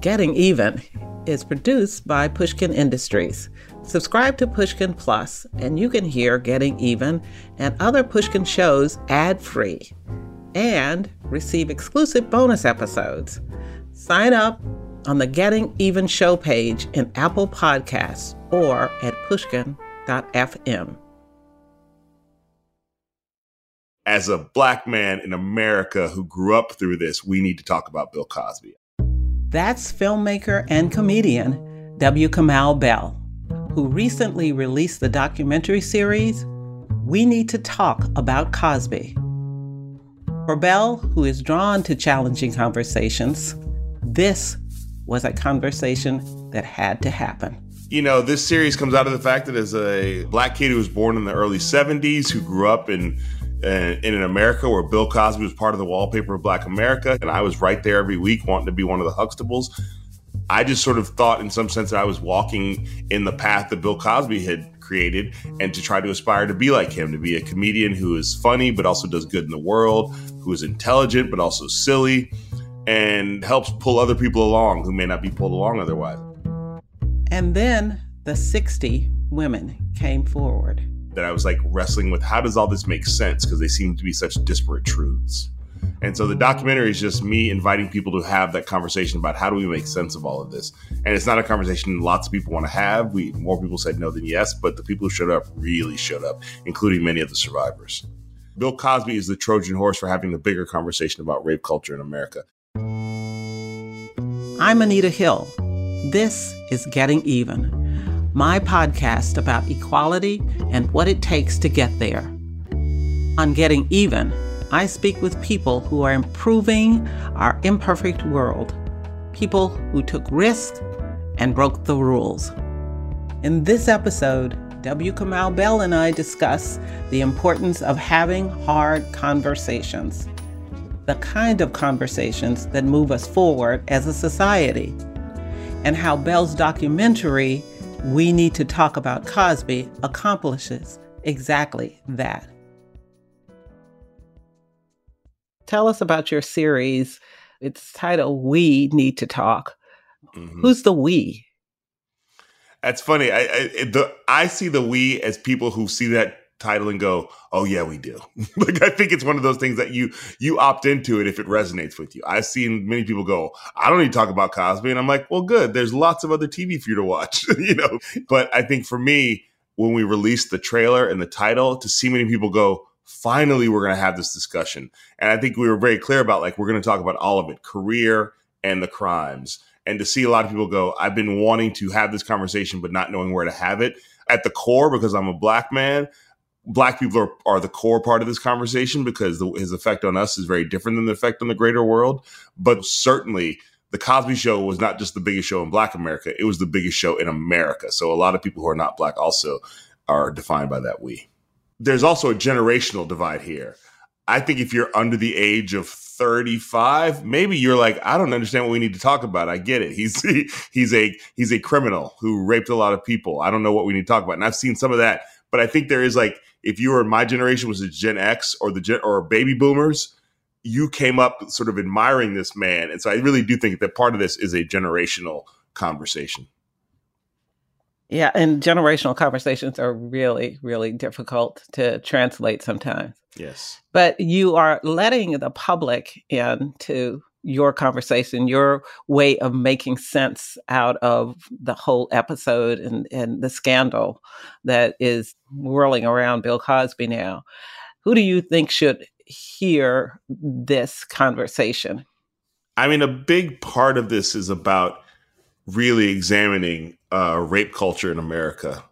Getting Even is produced by Pushkin Industries. Subscribe to Pushkin Plus, and you can hear Getting Even and other Pushkin shows ad free and receive exclusive bonus episodes. Sign up on the Getting Even show page in Apple Podcasts or at pushkin.fm. As a black man in America who grew up through this, we need to talk about Bill Cosby. That's filmmaker and comedian W. Kamau Bell, who recently released the documentary series We Need to Talk About Cosby. For Bell, who is drawn to challenging conversations, this was a conversation that had to happen. You know, this series comes out of the fact that as a black kid who was born in the early 70s, who grew up in in an America where Bill Cosby was part of the wallpaper of Black America, and I was right there every week wanting to be one of the Huxtables. I just sort of thought, in some sense, that I was walking in the path that Bill Cosby had created, and to try to aspire to be like him, to be a comedian who is funny but also does good in the world, who is intelligent but also silly, and helps pull other people along who may not be pulled along otherwise. And then the 60 women came forward that I was like wrestling with how does all this make sense because they seem to be such disparate truths. And so the documentary is just me inviting people to have that conversation about how do we make sense of all of this. And it's not a conversation lots of people want to have. We more people said no than yes, but the people who showed up really showed up, including many of the survivors. Bill Cosby is the Trojan horse for having the bigger conversation about rape culture in America. I'm Anita Hill. This is Getting Even my podcast about equality and what it takes to get there. On Getting Even, I speak with people who are improving our imperfect world, people who took risks and broke the rules. In this episode, W. Kamau Bell and I discuss the importance of having hard conversations, the kind of conversations that move us forward as a society, and how Bell's documentary we Need to Talk About Cosby accomplishes exactly that. Tell us about your series. It's titled We Need to Talk. Mm-hmm. Who's the we? That's funny. I I, the, I see the we as people who see that title and go, "Oh yeah, we do." like I think it's one of those things that you you opt into it if it resonates with you. I've seen many people go, "I don't need to talk about Cosby," and I'm like, "Well, good. There's lots of other TV for you to watch," you know. But I think for me, when we released the trailer and the title, to see many people go, "Finally, we're going to have this discussion," and I think we were very clear about like we're going to talk about all of it, career and the crimes And to see a lot of people go, I've been wanting to have this conversation, but not knowing where to have it at the core because I'm a black man. Black people are, are the core part of this conversation because the, his effect on us is very different than the effect on the greater world. But certainly, the Cosby Show was not just the biggest show in Black America; it was the biggest show in America. So a lot of people who are not black also are defined by that we. There's also a generational divide here. I think if you're under the age of 35, maybe you're like, I don't understand what we need to talk about. I get it. He's he, he's a he's a criminal who raped a lot of people. I don't know what we need to talk about. And I've seen some of that, but I think there is like if you were in my generation was a Gen X or the Gen, or baby boomers, you came up sort of admiring this man. And so I really do think that part of this is a generational conversation. Yeah, and generational conversations are really, really difficult to translate sometimes. Yes. But you are letting the public into your conversation, your way of making sense out of the whole episode and, and the scandal that is whirling around Bill Cosby now. Who do you think should hear this conversation? I mean, a big part of this is about really examining uh, rape culture in America.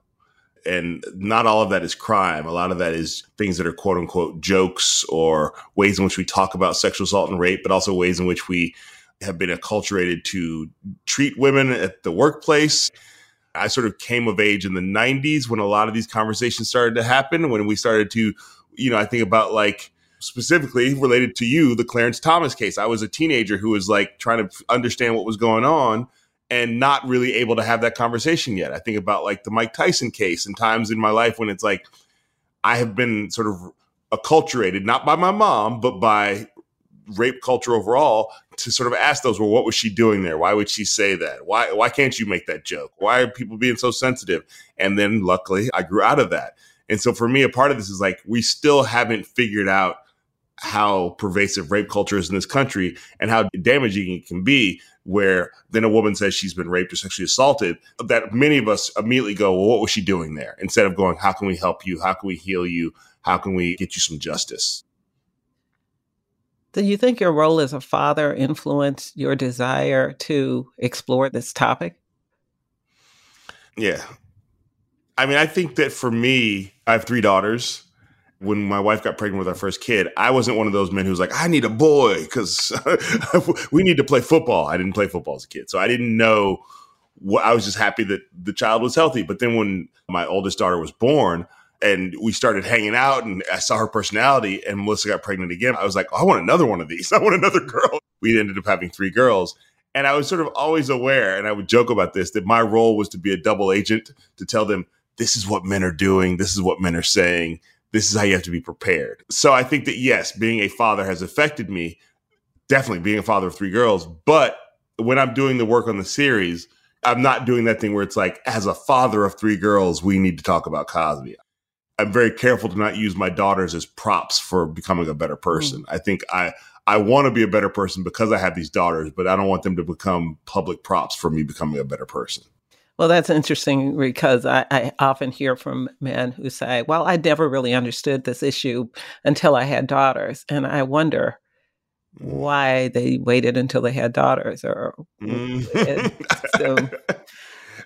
And not all of that is crime. A lot of that is things that are quote unquote jokes or ways in which we talk about sexual assault and rape, but also ways in which we have been acculturated to treat women at the workplace. I sort of came of age in the 90s when a lot of these conversations started to happen, when we started to, you know, I think about like, specifically related to you, the Clarence Thomas case. I was a teenager who was like trying to understand what was going on and not really able to have that conversation yet. I think about like the Mike Tyson case and times in my life when it's like I have been sort of acculturated, not by my mom, but by rape culture overall to sort of ask those, well, what was she doing there? Why would she say that? Why why can't you make that joke? Why are people being so sensitive? And then luckily I grew out of that. And so for me, a part of this is like we still haven't figured out how pervasive rape culture is in this country and how damaging it can be where then a woman says she's been raped or sexually assaulted that many of us immediately go well what was she doing there? instead of going how can we help you? How can we heal you? How can we get you some justice? Do you think your role as a father influenced your desire to explore this topic? Yeah. I mean i think that for me i have three daughters when my wife got pregnant with our first kid, I wasn't one of those men who's like, I need a boy because we need to play football. I didn't play football as a kid. So I didn't know what I was just happy that the child was healthy. But then when my oldest daughter was born and we started hanging out and I saw her personality and Melissa got pregnant again, I was like, oh, I want another one of these. I want another girl. We ended up having three girls. And I was sort of always aware, and I would joke about this, that my role was to be a double agent to tell them, this is what men are doing. This is what men are saying this is how you have to be prepared. So I think that yes, being a father has affected me, definitely being a father of three girls. But when I'm doing the work on the series, I'm not doing that thing where it's like, as a father of three girls, we need to talk about Cosby. I'm very careful to not use my daughters as props for becoming a better person. Mm. I think I I want to be a better person because I have these daughters, but I don't want them to become public props for me becoming a better person. Well, that's interesting because I, I, often hear from men who say, Well, I never really understood this issue until I had daughters. And I wonder why they waited until they had daughters or mm. so,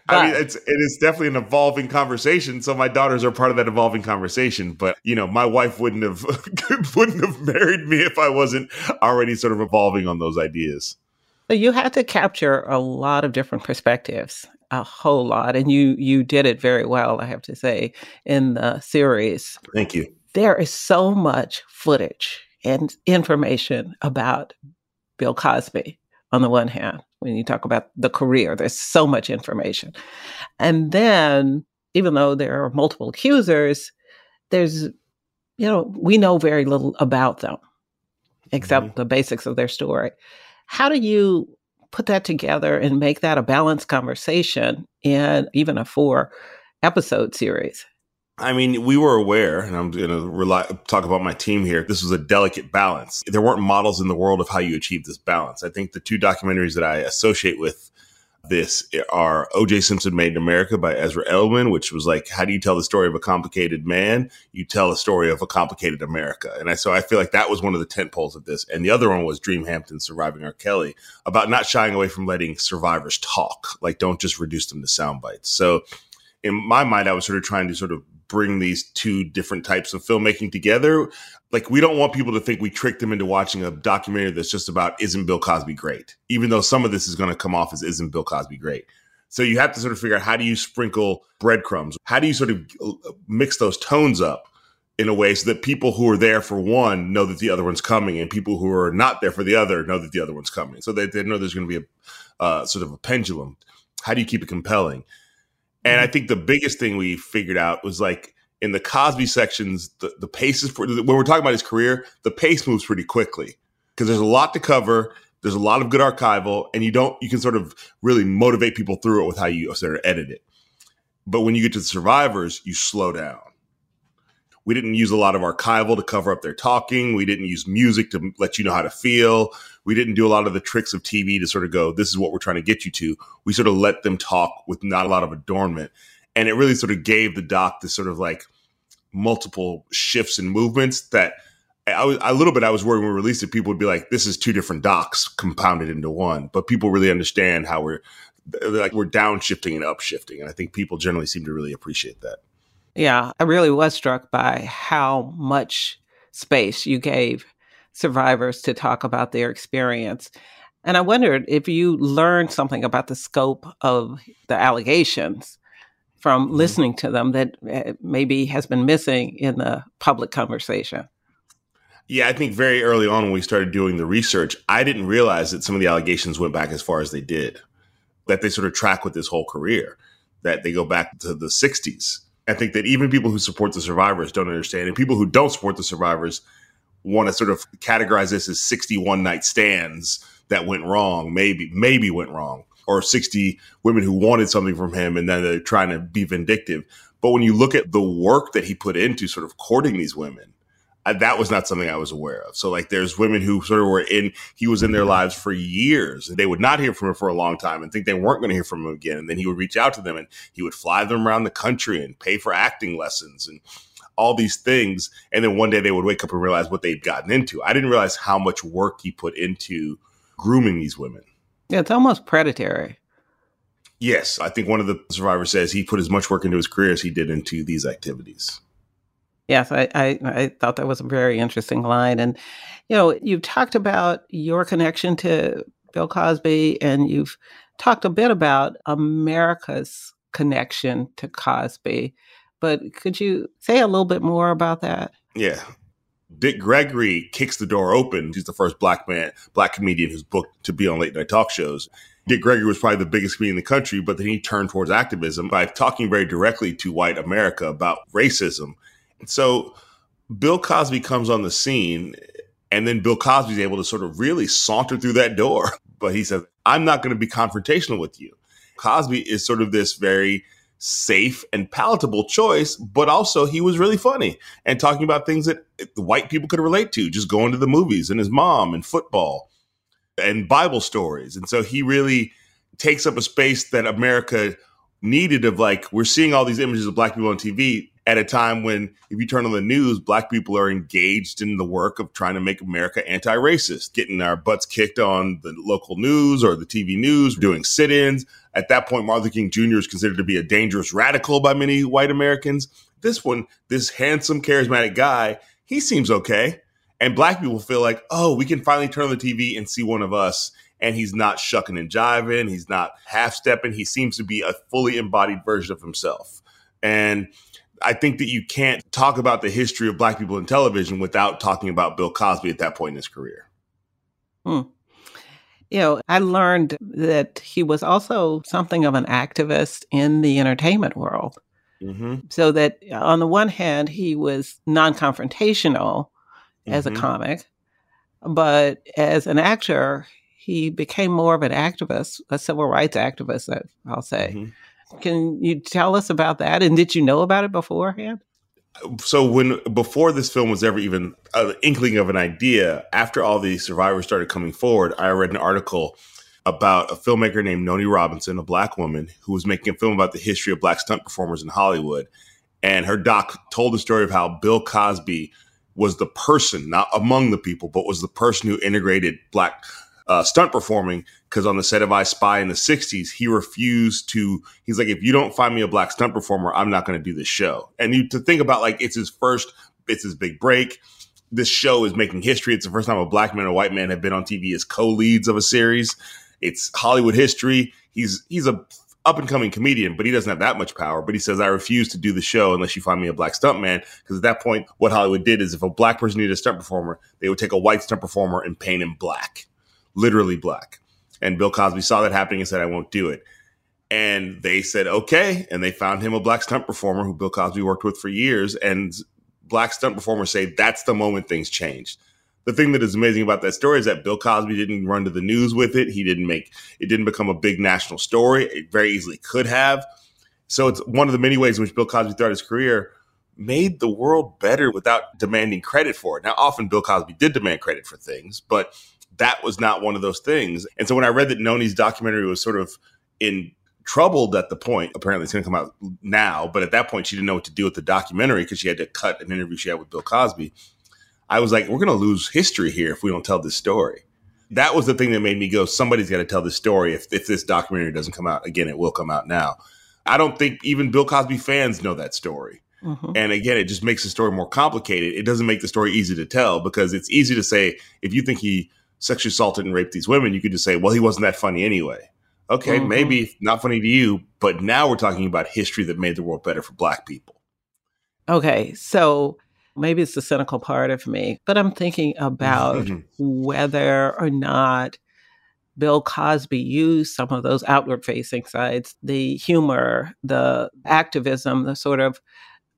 I mean, it's it is definitely an evolving conversation. So my daughters are part of that evolving conversation. But you know, my wife wouldn't have wouldn't have married me if I wasn't already sort of evolving on those ideas. So you had to capture a lot of different perspectives a whole lot, and you you did it very well, I have to say, in the series. Thank you. There is so much footage and information about Bill Cosby on the one hand, when you talk about the career, there's so much information. And then, even though there are multiple accusers, there's, you know, we know very little about them except mm-hmm. the basics of their story. How do you put that together and make that a balanced conversation in even a four episode series? I mean, we were aware, and I'm going to rely, talk about my team here. This was a delicate balance. There weren't models in the world of how you achieve this balance. I think the two documentaries that I associate with this are OJ Simpson Made in America by Ezra Edelman, which was like, how do you tell the story of a complicated man? You tell a story of a complicated America. And I, so I feel like that was one of the tent poles of this. And the other one was Dream Hampton Surviving R. Kelly about not shying away from letting survivors talk. Like, don't just reduce them to sound bites. So in my mind, I was sort of trying to sort of bring these two different types of filmmaking together. Like, we don't want people to think we tricked them into watching a documentary that's just about isn't Bill Cosby great, even though some of this is going to come off as isn't Bill Cosby great. So you have to sort of figure out how do you sprinkle breadcrumbs? How do you sort of uh, mix those tones up in a way so that people who are there for one know that the other one's coming, and people who are not there for the other know that the other one's coming, so that they know there's going to be a uh, sort of a pendulum. How do you keep it compelling? And I mm-hmm. think the biggest thing we figured out was like in the Cosby sections, the, the pace is for, when we're talking about his career, the pace moves pretty quickly because there's a lot to cover. There's a lot of good archival, and you don't you can sort of really motivate people through it with how you sort of edit it. But when you get to the survivors, you slow down. We didn't use a lot of archival to cover up their talking. We didn't use music to let you know how to feel. We didn't do a lot of the tricks of TV to sort of go, this is what we're trying to get you to. We sort of let them talk with not a lot of adornment. And it really sort of gave the doc this sort of like multiple shifts and movements that I was a little bit. I was worried when we released it, people would be like, "This is two different docs compounded into one." But people really understand how we're like we're downshifting and upshifting, and I think people generally seem to really appreciate that. Yeah, I really was struck by how much space you gave survivors to talk about their experience. And I wondered if you learned something about the scope of the allegations from mm-hmm. listening to them that uh, maybe has been missing in the public conversation. Yeah, I think very early on when we started doing the research, I didn't realize that some of the allegations went back as far as they did, that they sort of track with his whole career, that they go back to the 60s. I think that even people who support the survivors don't understand, and people who don't support the survivors want to sort of categorize this as 61 night stands that went wrong, maybe, maybe went wrong, or 60 women who wanted something from him and then they're trying to be vindictive. But when you look at the work that he put into sort of courting these women, I, that was not something I was aware of. So like there's women who sort of were in, he was in their lives for years and they would not hear from him for a long time and think they weren't going to hear from him again. And then he would reach out to them and he would fly them around the country and pay for acting lessons and all these things. And then one day they would wake up and realize what they'd gotten into. I didn't realize how much work he put into grooming these women. Yeah, it's almost predatory. Yes. I think one of the survivors says he put as much work into his career as he did into these activities. Yes, I, I, I thought that was a very interesting line. And, you know, you've talked about your connection to Bill Cosby and you've talked a bit about America's connection to Cosby. But could you say a little bit more about that? Yeah. Dick Gregory kicks the door open. He's the first black man, black comedian who's booked to be on late night talk shows. Dick Gregory was probably the biggest comedian in the country, but then he turned towards activism by talking very directly to white America about racism. And so Bill Cosby comes on the scene, and then Bill Cosby is able to sort of really saunter through that door. But he says, I'm not going to be confrontational with you. Cosby is sort of this very safe and palatable choice, but also he was really funny and talking about things that white people could relate to, just going to the movies and his mom and football and Bible stories. And so he really takes up a space that America needed of like, we're seeing all these images of black people on TV at a time when if you turn on the news, black people are engaged in the work of trying to make America anti-racist, getting our butts kicked on the local news or the TV news, doing sit-ins. At that point, Martin Luther King Jr. is considered to be a dangerous radical by many white Americans. This one, this handsome, charismatic guy, he seems okay. And black people feel like, oh, we can finally turn on the TV and see one of us. And he's not shucking and jiving. He's not half stepping. He seems to be a fully embodied version of himself. And I think that you can't talk about the history of black people in television without talking about Bill Cosby at that point in his career. Hmm. You know, I learned that he was also something of an activist in the entertainment world. Mm-hmm. So that on the one hand, he was non confrontational mm-hmm. as a mm-hmm. comic, but as an actor, he became more of an activist, a civil rights activist, I'll say. Mm-hmm. Can you tell us about that? And did you know about it beforehand? So when before this film was ever even an inkling of an idea, after all the survivors started coming forward, I read an article about a filmmaker named Noni Robinson, a black woman who was making a film about the history of black stunt performers in Hollywood. And her doc told the story of how Bill Cosby was the person, not among the people, but was the person who integrated black uh, stunt performing. Because on the set of I Spy in the 60s, he refused to, he's like, if you don't find me a black stunt performer, I'm not going to do this show. And you to think about like, it's his first, it's his big break. This show is making history. It's the first time a black man and a white man have been on TV as co leads of a series. It's Hollywood history. He's, he's a up and coming comedian, but he doesn't have that much power. But he says, I refuse to do the show unless you find me a black stuntman. Because at that point, what Hollywood did is if a black person needed a stunt performer, they would take a white stunt performer and paint him black, literally black. And Bill Cosby saw that happening and said, I won't do it. And they said, okay. And they found him a black stunt performer who Bill Cosby worked with for years. And black stunt performers say that's the moment things changed the thing that is amazing about that story is that Bill Cosby didn't run to the news with it. He didn't make it didn't become a big national story. It very easily could have. So it's one of the many ways in which Bill Cosby throughout his career made the world better without demanding credit for it. Now, often Bill Cosby did demand credit for things, but that was not one of those things. And so when I read that Noni's documentary was sort of in troubled at the point, apparently it's going to come out now, but at that point she didn't know what to do with the documentary because she had to cut an interview she had with Bill Cosby. I was like, we're going to lose history here if we don't tell this story. That was the thing that made me go, somebody's got to tell this story. If, if this documentary doesn't come out, again, it will come out now. I don't think even Bill Cosby fans know that story. Mm-hmm. And again, it just makes the story more complicated. It doesn't make the story easy to tell because it's easy to say, if you think he sexually assaulted and raped these women, you could just say, well, he wasn't that funny anyway. Okay, mm-hmm. maybe not funny to you, but now we're talking about history that made the world better for black people. Okay, so maybe it's the cynical part of me, but I'm thinking about mm-hmm. whether or not Bill Cosby used some of those outward facing sides, the humor, the activism, the sort of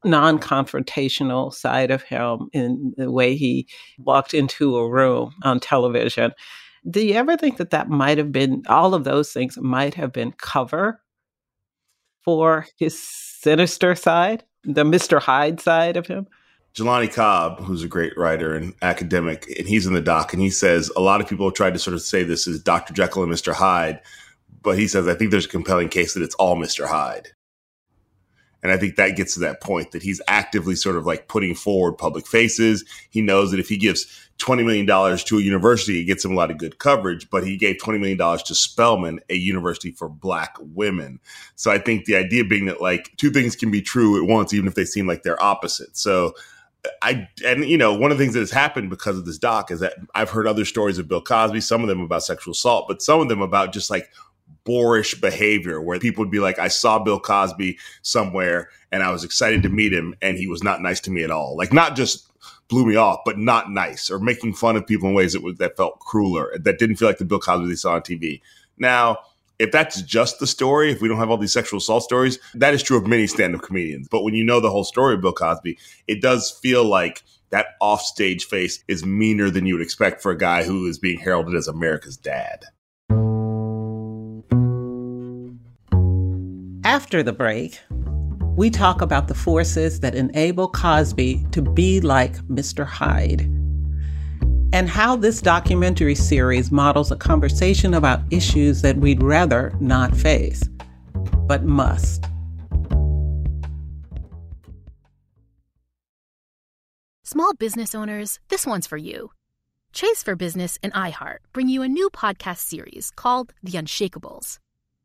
non confrontational side of him in the way he walked into a room on television. Do you ever think that that might have been, all of those things might have been cover for his sinister side, the Mr. Hyde side of him? Jelani Cobb, who's a great writer and academic, and he's in the doc, and he says a lot of people have tried to sort of say this is Dr. Jekyll and Mr. Hyde, but he says I think there's a compelling case that it's all Mr. Hyde. And I think that gets to that point that he's actively sort of like putting forward public faces. He knows that if he gives $20 million to a university, it gets him a lot of good coverage, but he gave $20 million to Spelman, a university for black women. So I think the idea being that like two things can be true at once, even if they seem like they're opposite. So I and you know one of the things that has happened because of this doc is that I've heard other stories of Bill Cosby, some of them about sexual assault, but some of them about just like boorish behavior where people would be like, I saw Bill Cosby somewhere and I was excited to meet him and he was not nice to me at all. Like not just blew me off, but not nice or making fun of people in ways that was, that felt crueler, that didn't feel like the Bill Cosby they saw on TV. Now, if that's just the story, if we don't have all these sexual assault stories, that is true of many stand up comedians. But when you know the whole story of Bill Cosby, it does feel like that offstage face is meaner than you would expect for a guy who is being heralded as America's dad. After the break, we talk about the forces that enable Cosby to be like Mr. Hyde and how this documentary series models a conversation about issues that we'd rather not face, but must. Small business owners, this one's for you. Chase for Business and iHeart bring you a new podcast series called The Unshakables.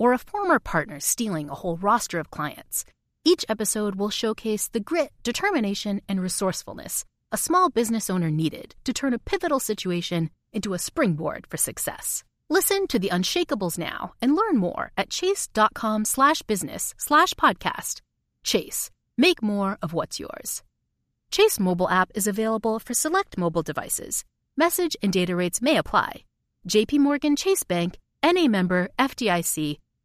or a former partner stealing a whole roster of clients, each episode will showcase the grit, determination, and resourcefulness a small business owner needed to turn a pivotal situation into a springboard for success. Listen to the Unshakables now and learn more at chase.com slash business slash podcast. Chase, make more of what's yours. Chase mobile app is available for select mobile devices. Message and data rates may apply. JP Morgan Chase Bank, NA member FDIC,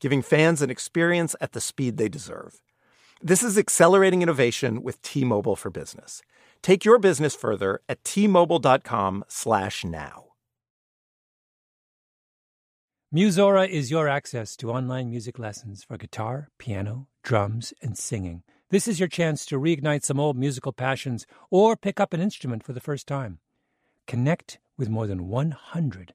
giving fans an experience at the speed they deserve. This is accelerating innovation with T-Mobile for Business. Take your business further at t-mobile.com/now. Musora is your access to online music lessons for guitar, piano, drums, and singing. This is your chance to reignite some old musical passions or pick up an instrument for the first time. Connect with more than 100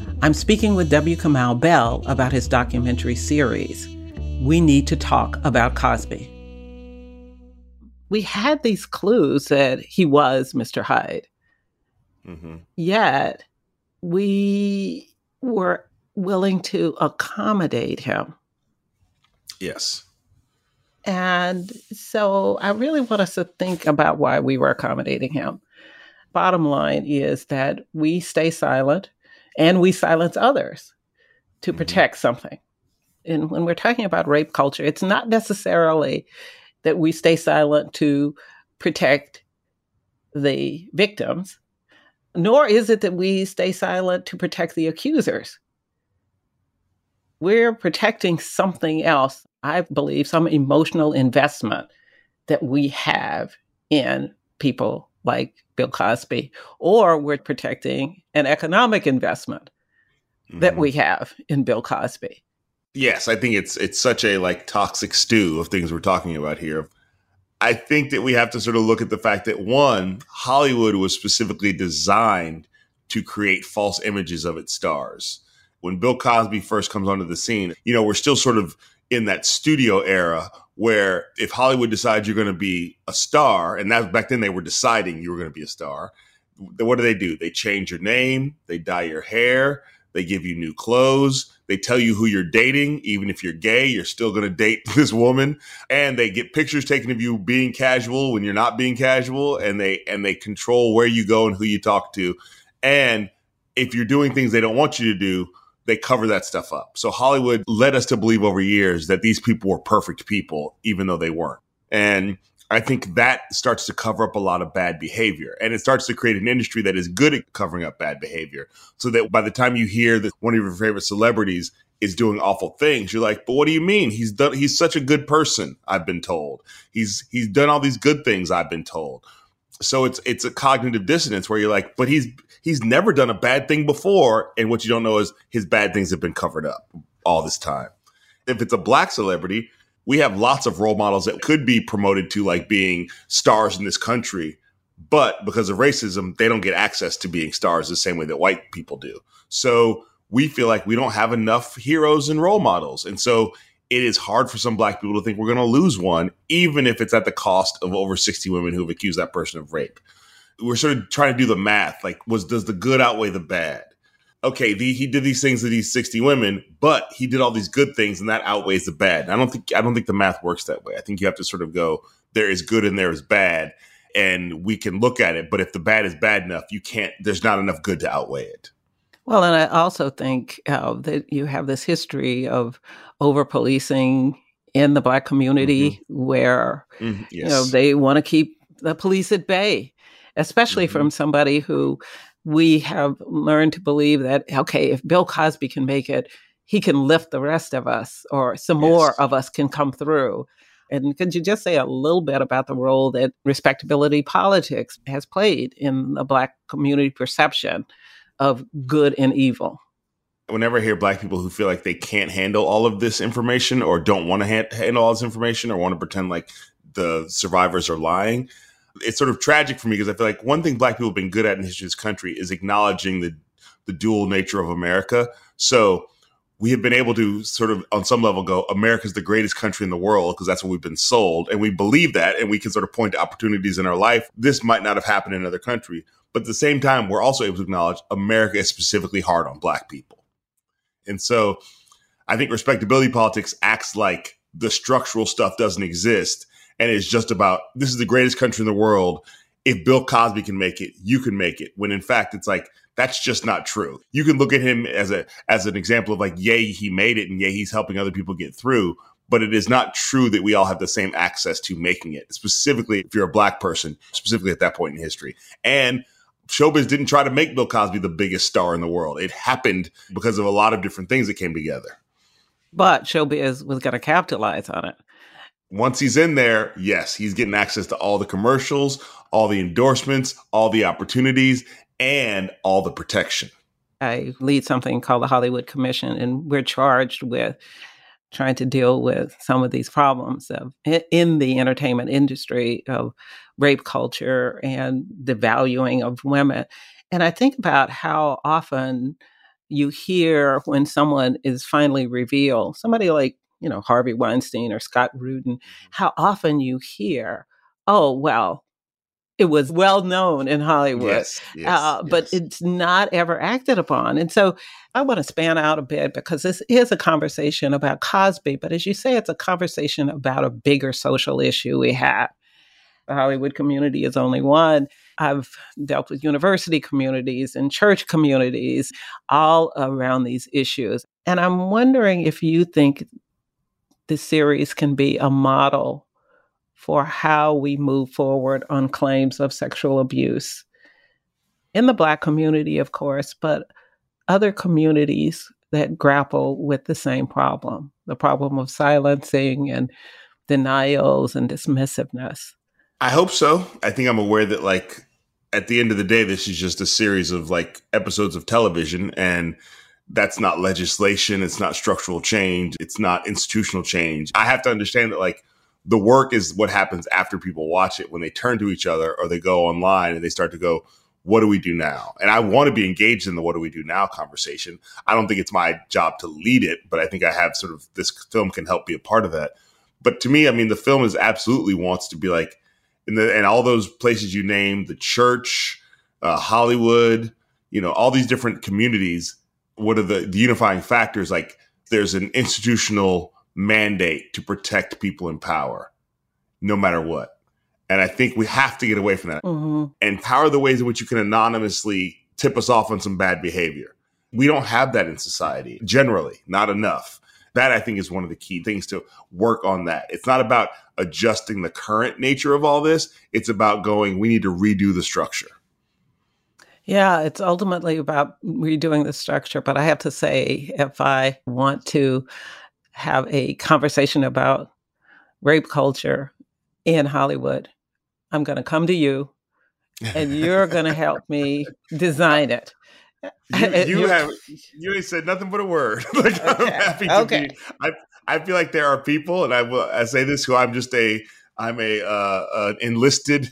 I'm speaking with W. Kamau Bell about his documentary series, We Need to Talk About Cosby. We had these clues that he was Mr. Hyde. Mm-hmm. Yet, we were willing to accommodate him. Yes. And so I really want us to think about why we were accommodating him. Bottom line is that we stay silent and we silence others to mm-hmm. protect something. And when we're talking about rape culture, it's not necessarily that we stay silent to protect the victims, nor is it that we stay silent to protect the accusers. We're protecting something else, I believe, some emotional investment that we have in people like Bill Cosby, or we're protecting an economic investment mm-hmm. that we have in Bill Cosby. Yes, I think it's it's such a like toxic stew of things we're talking about here. I think that we have to sort of look at the fact that one, Hollywood was specifically designed to create false images of its stars. When Bill Cosby first comes onto the scene, you know, we're still sort of in that studio era where if Hollywood decides you're going to be a star, and that back then they were deciding you were going to be a star, what do they do? They change your name, they dye your hair, they give you new clothes, they tell you who you're dating. Even if you're gay, you're still going to date this woman, and they get pictures taken of you being casual when you're not being casual, and they and they control where you go and who you talk to, and if you're doing things they don't want you to do, they cover that stuff up. So Hollywood led us to believe over years that these people were perfect people, even though they weren't. And I think that starts to cover up a lot of bad behavior. And it starts to create an industry that is good at covering up bad behavior. So that by the time you hear that one of your favorite celebrities is doing awful things, you're like, but what do you mean? He's done he's such a good person, I've been told. He's he's done all these good things, I've been told. So it's it's a cognitive dissonance where you're like, but he's he's never done a bad thing before, and what you don't know is his bad things have been covered up all this time. If it's a black celebrity, we have lots of role models that could be promoted to like being stars in this country, but because of racism, they don't get access to being stars the same way that white people do. So we feel like we don't have enough heroes and role models. And so it is hard for some black people to think we're going to lose one, even if it's at the cost of over 60 women who've accused that person of rape. We're sort of trying to do the math. Like, was does the good outweigh the bad? Okay, the, he did these things to these 60 women, but he did all these good things, and that outweighs the bad. I don't think I don't think the math works that way. I think you have to sort of go, there is good and there is bad, and we can look at it. But if the bad is bad enough, you can't. There's not enough good to outweigh it. Well, and I also think uh, that you have this history of over policing in the black community mm-hmm. where mm-hmm. yes. you know they want to keep the police at bay, especially mm-hmm. from somebody who we have learned to believe that okay, if Bill Cosby can make it, he can lift the rest of us, or some yes. more of us can come through. And could you just say a little bit about the role that respectability politics has played in the Black community perception of good and evil? Whenever I hear Black people who feel like they can't handle all of this information or don't want to ha- handle all this information or want to pretend like the survivors are lying, it's sort of tragic for me because I feel like one thing Black people have been good at in history of this country is acknowledging the the dual nature of America. So we have been able to sort of on some level go america's the greatest country in the world because that's what we've been sold and we believe that and we can sort of point to opportunities in our life this might not have happened in another country but at the same time we're also able to acknowledge america is specifically hard on black people and so i think respectability politics acts like the structural stuff doesn't exist and it's just about this is the greatest country in the world if bill cosby can make it you can make it when in fact it's like that's just not true. You can look at him as a as an example of like, yay, he made it, and yay, he's helping other people get through. But it is not true that we all have the same access to making it, specifically if you're a black person, specifically at that point in history. And showbiz didn't try to make Bill Cosby the biggest star in the world. It happened because of a lot of different things that came together. But showbiz was going to capitalize on it. Once he's in there, yes, he's getting access to all the commercials, all the endorsements, all the opportunities, and all the protection. I lead something called the Hollywood Commission, and we're charged with trying to deal with some of these problems of in the entertainment industry of rape culture and the valuing of women. And I think about how often you hear when someone is finally revealed, somebody like, you know, Harvey Weinstein or Scott Rudin, mm-hmm. how often you hear, oh, well, it was well known in Hollywood, yes, yes, uh, but it's not ever acted upon. And so I want to span out a bit because this is a conversation about Cosby, but as you say, it's a conversation about a bigger social issue we have. The Hollywood community is only one. I've dealt with university communities and church communities all around these issues. And I'm wondering if you think this series can be a model for how we move forward on claims of sexual abuse in the Black community, of course, but other communities that grapple with the same problem the problem of silencing and denials and dismissiveness. I hope so. I think I'm aware that, like, at the end of the day, this is just a series of like episodes of television, and that's not legislation. It's not structural change. It's not institutional change. I have to understand that, like, the work is what happens after people watch it when they turn to each other or they go online and they start to go what do we do now? And i want to be engaged in the what do we do now? conversation. I don't think it's my job to lead it but i think i have sort of this film can help be a part of that. But to me i mean the film is absolutely wants to be like in the and all those places you named the church uh, hollywood you know all these different communities what are the, the unifying factors like there's an institutional mandate to protect people in power, no matter what. And I think we have to get away from that. Mm-hmm. And how are the ways in which you can anonymously tip us off on some bad behavior? We don't have that in society, generally, not enough. That I think is one of the key things to work on that. It's not about adjusting the current nature of all this, it's about going, we need to redo the structure. Yeah, it's ultimately about redoing the structure. But I have to say, if I want to have a conversation about rape culture in Hollywood, I'm going to come to you and you're going to help me design it. You, you have you ain't said nothing but a word. like okay. I'm happy to okay. be. I I feel like there are people, and I will I say this who I'm just a I'm a uh, enlisted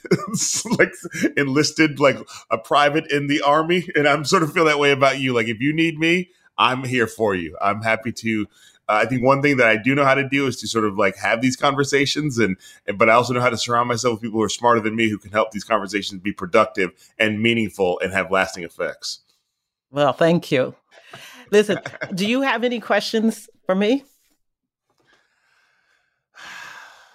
like enlisted like a private in the army, and I'm sort of feel that way about you. Like if you need me, I'm here for you. I'm happy to I think one thing that I do know how to do is to sort of like have these conversations, and, and but I also know how to surround myself with people who are smarter than me who can help these conversations be productive and meaningful and have lasting effects. Well, thank you. Listen, do you have any questions for me?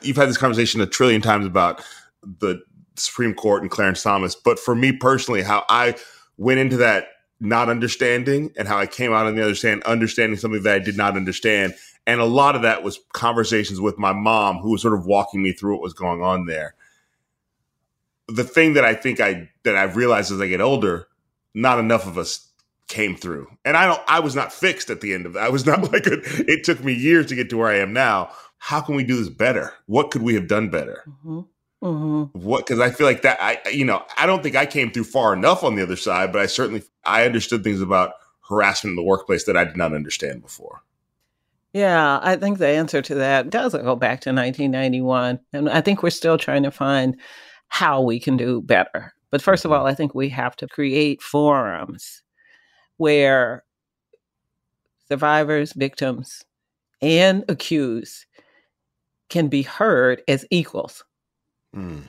You've had this conversation a trillion times about the Supreme Court and Clarence Thomas, but for me personally, how I went into that not understanding and how I came out on the other side understanding something that I did not understand And a lot of that was conversations with my mom, who was sort of walking me through what was going on there. The thing that I think I that I've realized as I get older, not enough of us came through. And I don't I was not fixed at the end of that. I was not like a, it took me years to get to where I am now. How can we do this better? What could we have done better? Mm-hmm. Mm-hmm. What? Because I feel like that. I you know I don't think I came through far enough on the other side, but I certainly I understood things about harassment in the workplace that I did not understand before. Yeah, I think the answer to that does go back to 1991, and I think we're still trying to find how we can do better. But first of all, I think we have to create forums where survivors, victims, and accused can be heard as equals mm.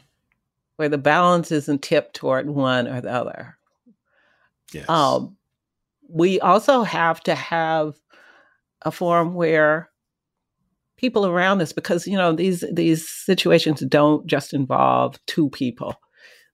where the balance isn't tipped toward one or the other. Yes. Um, we also have to have a forum where people around us, because you know these these situations don't just involve two people;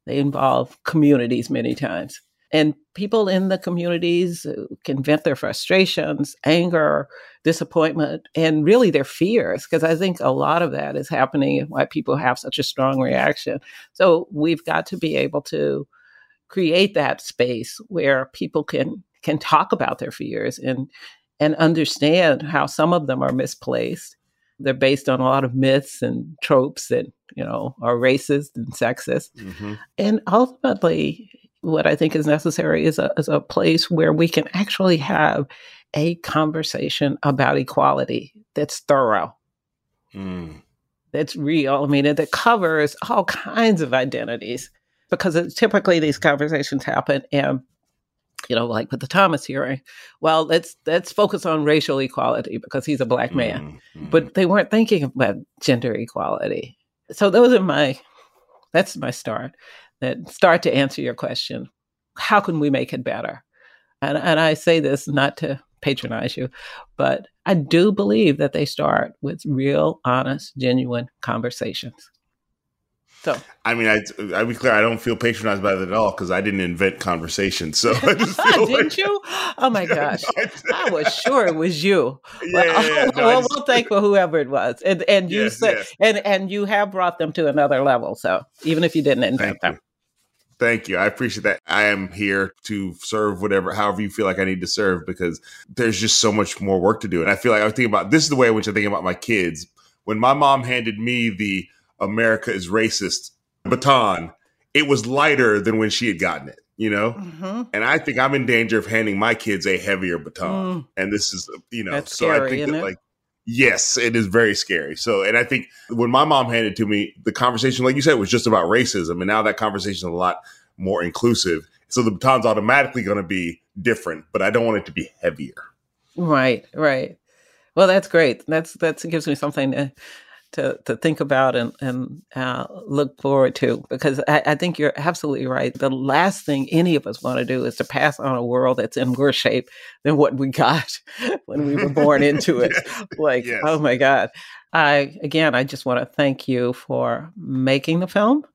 they involve communities many times. And people in the communities can vent their frustrations, anger, disappointment, and really their fears, because I think a lot of that is happening and why people have such a strong reaction. So we've got to be able to create that space where people can can talk about their fears and and understand how some of them are misplaced. They're based on a lot of myths and tropes that, you know, are racist and sexist. Mm-hmm. And ultimately, what I think is necessary is a, is a place where we can actually have a conversation about equality that's thorough, mm. that's real. I mean, that covers all kinds of identities because it, typically these conversations happen and you know, like with the Thomas hearing. Well, let's let's focus on racial equality because he's a black man, mm-hmm. but they weren't thinking about gender equality. So those are my that's my start that start to answer your question how can we make it better and, and i say this not to patronize you but i do believe that they start with real honest genuine conversations so I mean, I I be clear, I don't feel patronized by that at all because I didn't invent conversation. So didn't like, you? Oh my gosh, I was sure it was you. Yeah, well, yeah, no, well just, we'll thank for whoever it was, and and you yes, said, yes. and and you have brought them to another level. So even if you didn't invent thank them. You. Thank you. I appreciate that. I am here to serve whatever, however you feel like I need to serve because there's just so much more work to do. And I feel like I was thinking about this is the way in which I think about my kids. When my mom handed me the America is racist baton, it was lighter than when she had gotten it, you know? Mm-hmm. And I think I'm in danger of handing my kids a heavier baton. Mm. And this is, you know, That's so scary, I think that, like, Yes, it is very scary. So, and I think when my mom handed to me, the conversation, like you said, was just about racism. And now that conversation is a lot more inclusive. So the baton's automatically going to be different, but I don't want it to be heavier. Right, right. Well, that's great. That's that gives me something to to, to think about and, and uh, look forward to because I, I, think you're absolutely right. The last thing any of us want to do is to pass on a world that's in worse shape than what we got when we were born into it. yes. Like, yes. oh my God. I, again, I just want to thank you for making the film.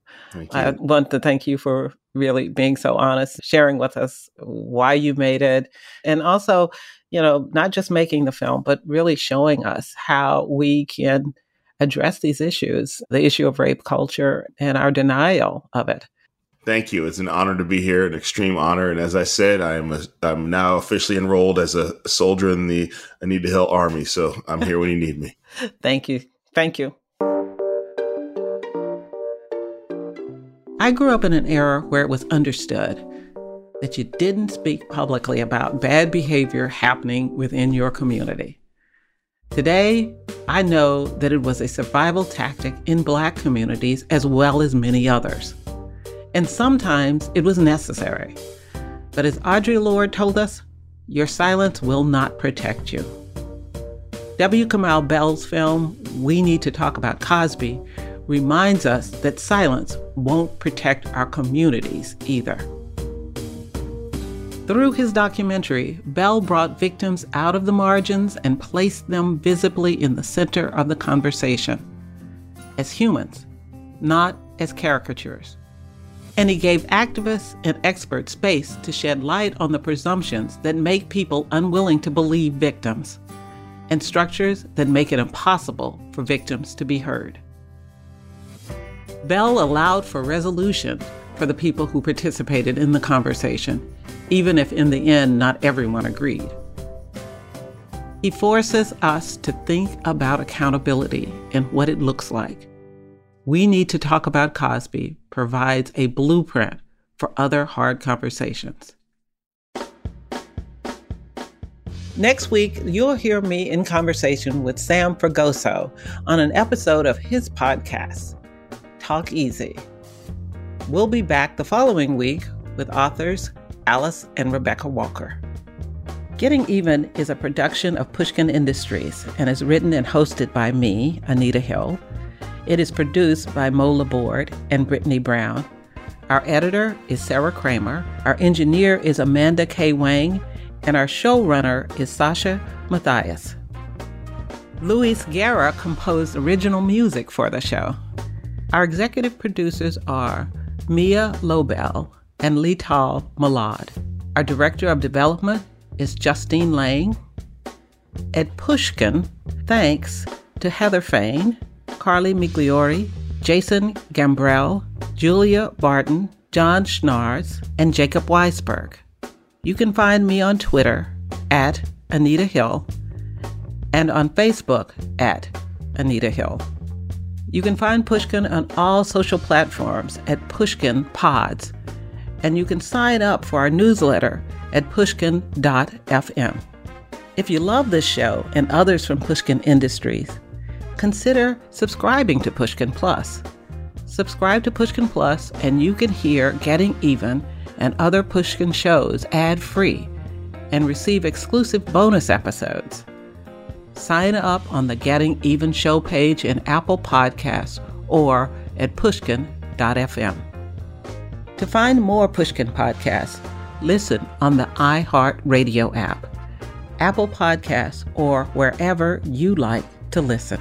I want to thank you for really being so honest, sharing with us why you made it, and also, you know, not just making the film, but really showing us how we can address these issues the issue of rape culture and our denial of it. Thank you. It's an honor to be here, an extreme honor. And as I said, I am a, I'm now officially enrolled as a soldier in the Anita Hill Army. So I'm here when you need me. Thank you. Thank you. I grew up in an era where it was understood that you didn't speak publicly about bad behavior happening within your community. Today, I know that it was a survival tactic in Black communities as well as many others. And sometimes it was necessary. But as Audre Lorde told us, your silence will not protect you. W. Kamau Bell's film, We Need to Talk About Cosby, reminds us that silence won't protect our communities either. Through his documentary, Bell brought victims out of the margins and placed them visibly in the center of the conversation as humans, not as caricatures. And he gave activists and experts space to shed light on the presumptions that make people unwilling to believe victims. and structures that make it impossible for victims to be heard. Bell allowed for resolution for the people who participated in the conversation, even if in the end not everyone agreed. He forces us to think about accountability and what it looks like. We Need to Talk About Cosby provides a blueprint for other hard conversations. Next week, you'll hear me in conversation with Sam Fragoso on an episode of his podcast, Talk Easy. We'll be back the following week with authors Alice and Rebecca Walker. Getting Even is a production of Pushkin Industries and is written and hosted by me, Anita Hill. It is produced by Mo Laborde and Brittany Brown. Our editor is Sarah Kramer. Our engineer is Amanda K. Wang and our showrunner is Sasha Matthias. Luis Guerra composed original music for the show. Our executive producers are Mia Lobel and Letal Molad. Our director of development is Justine Lang. At Pushkin, thanks to Heather Fain, Carly Migliori, Jason Gambrell, Julia Barton, John Schnars, and Jacob Weisberg. You can find me on Twitter at Anita Hill and on Facebook at Anita Hill. You can find Pushkin on all social platforms at Pushkin Pods, and you can sign up for our newsletter at pushkin.fm. If you love this show and others from Pushkin Industries, consider subscribing to Pushkin Plus. Subscribe to Pushkin Plus, and you can hear Getting Even and other Pushkin shows ad free and receive exclusive bonus episodes. Sign up on the Getting Even show page in Apple Podcasts or at pushkin.fm. To find more Pushkin podcasts, listen on the iHeartRadio app, Apple Podcasts, or wherever you like to listen.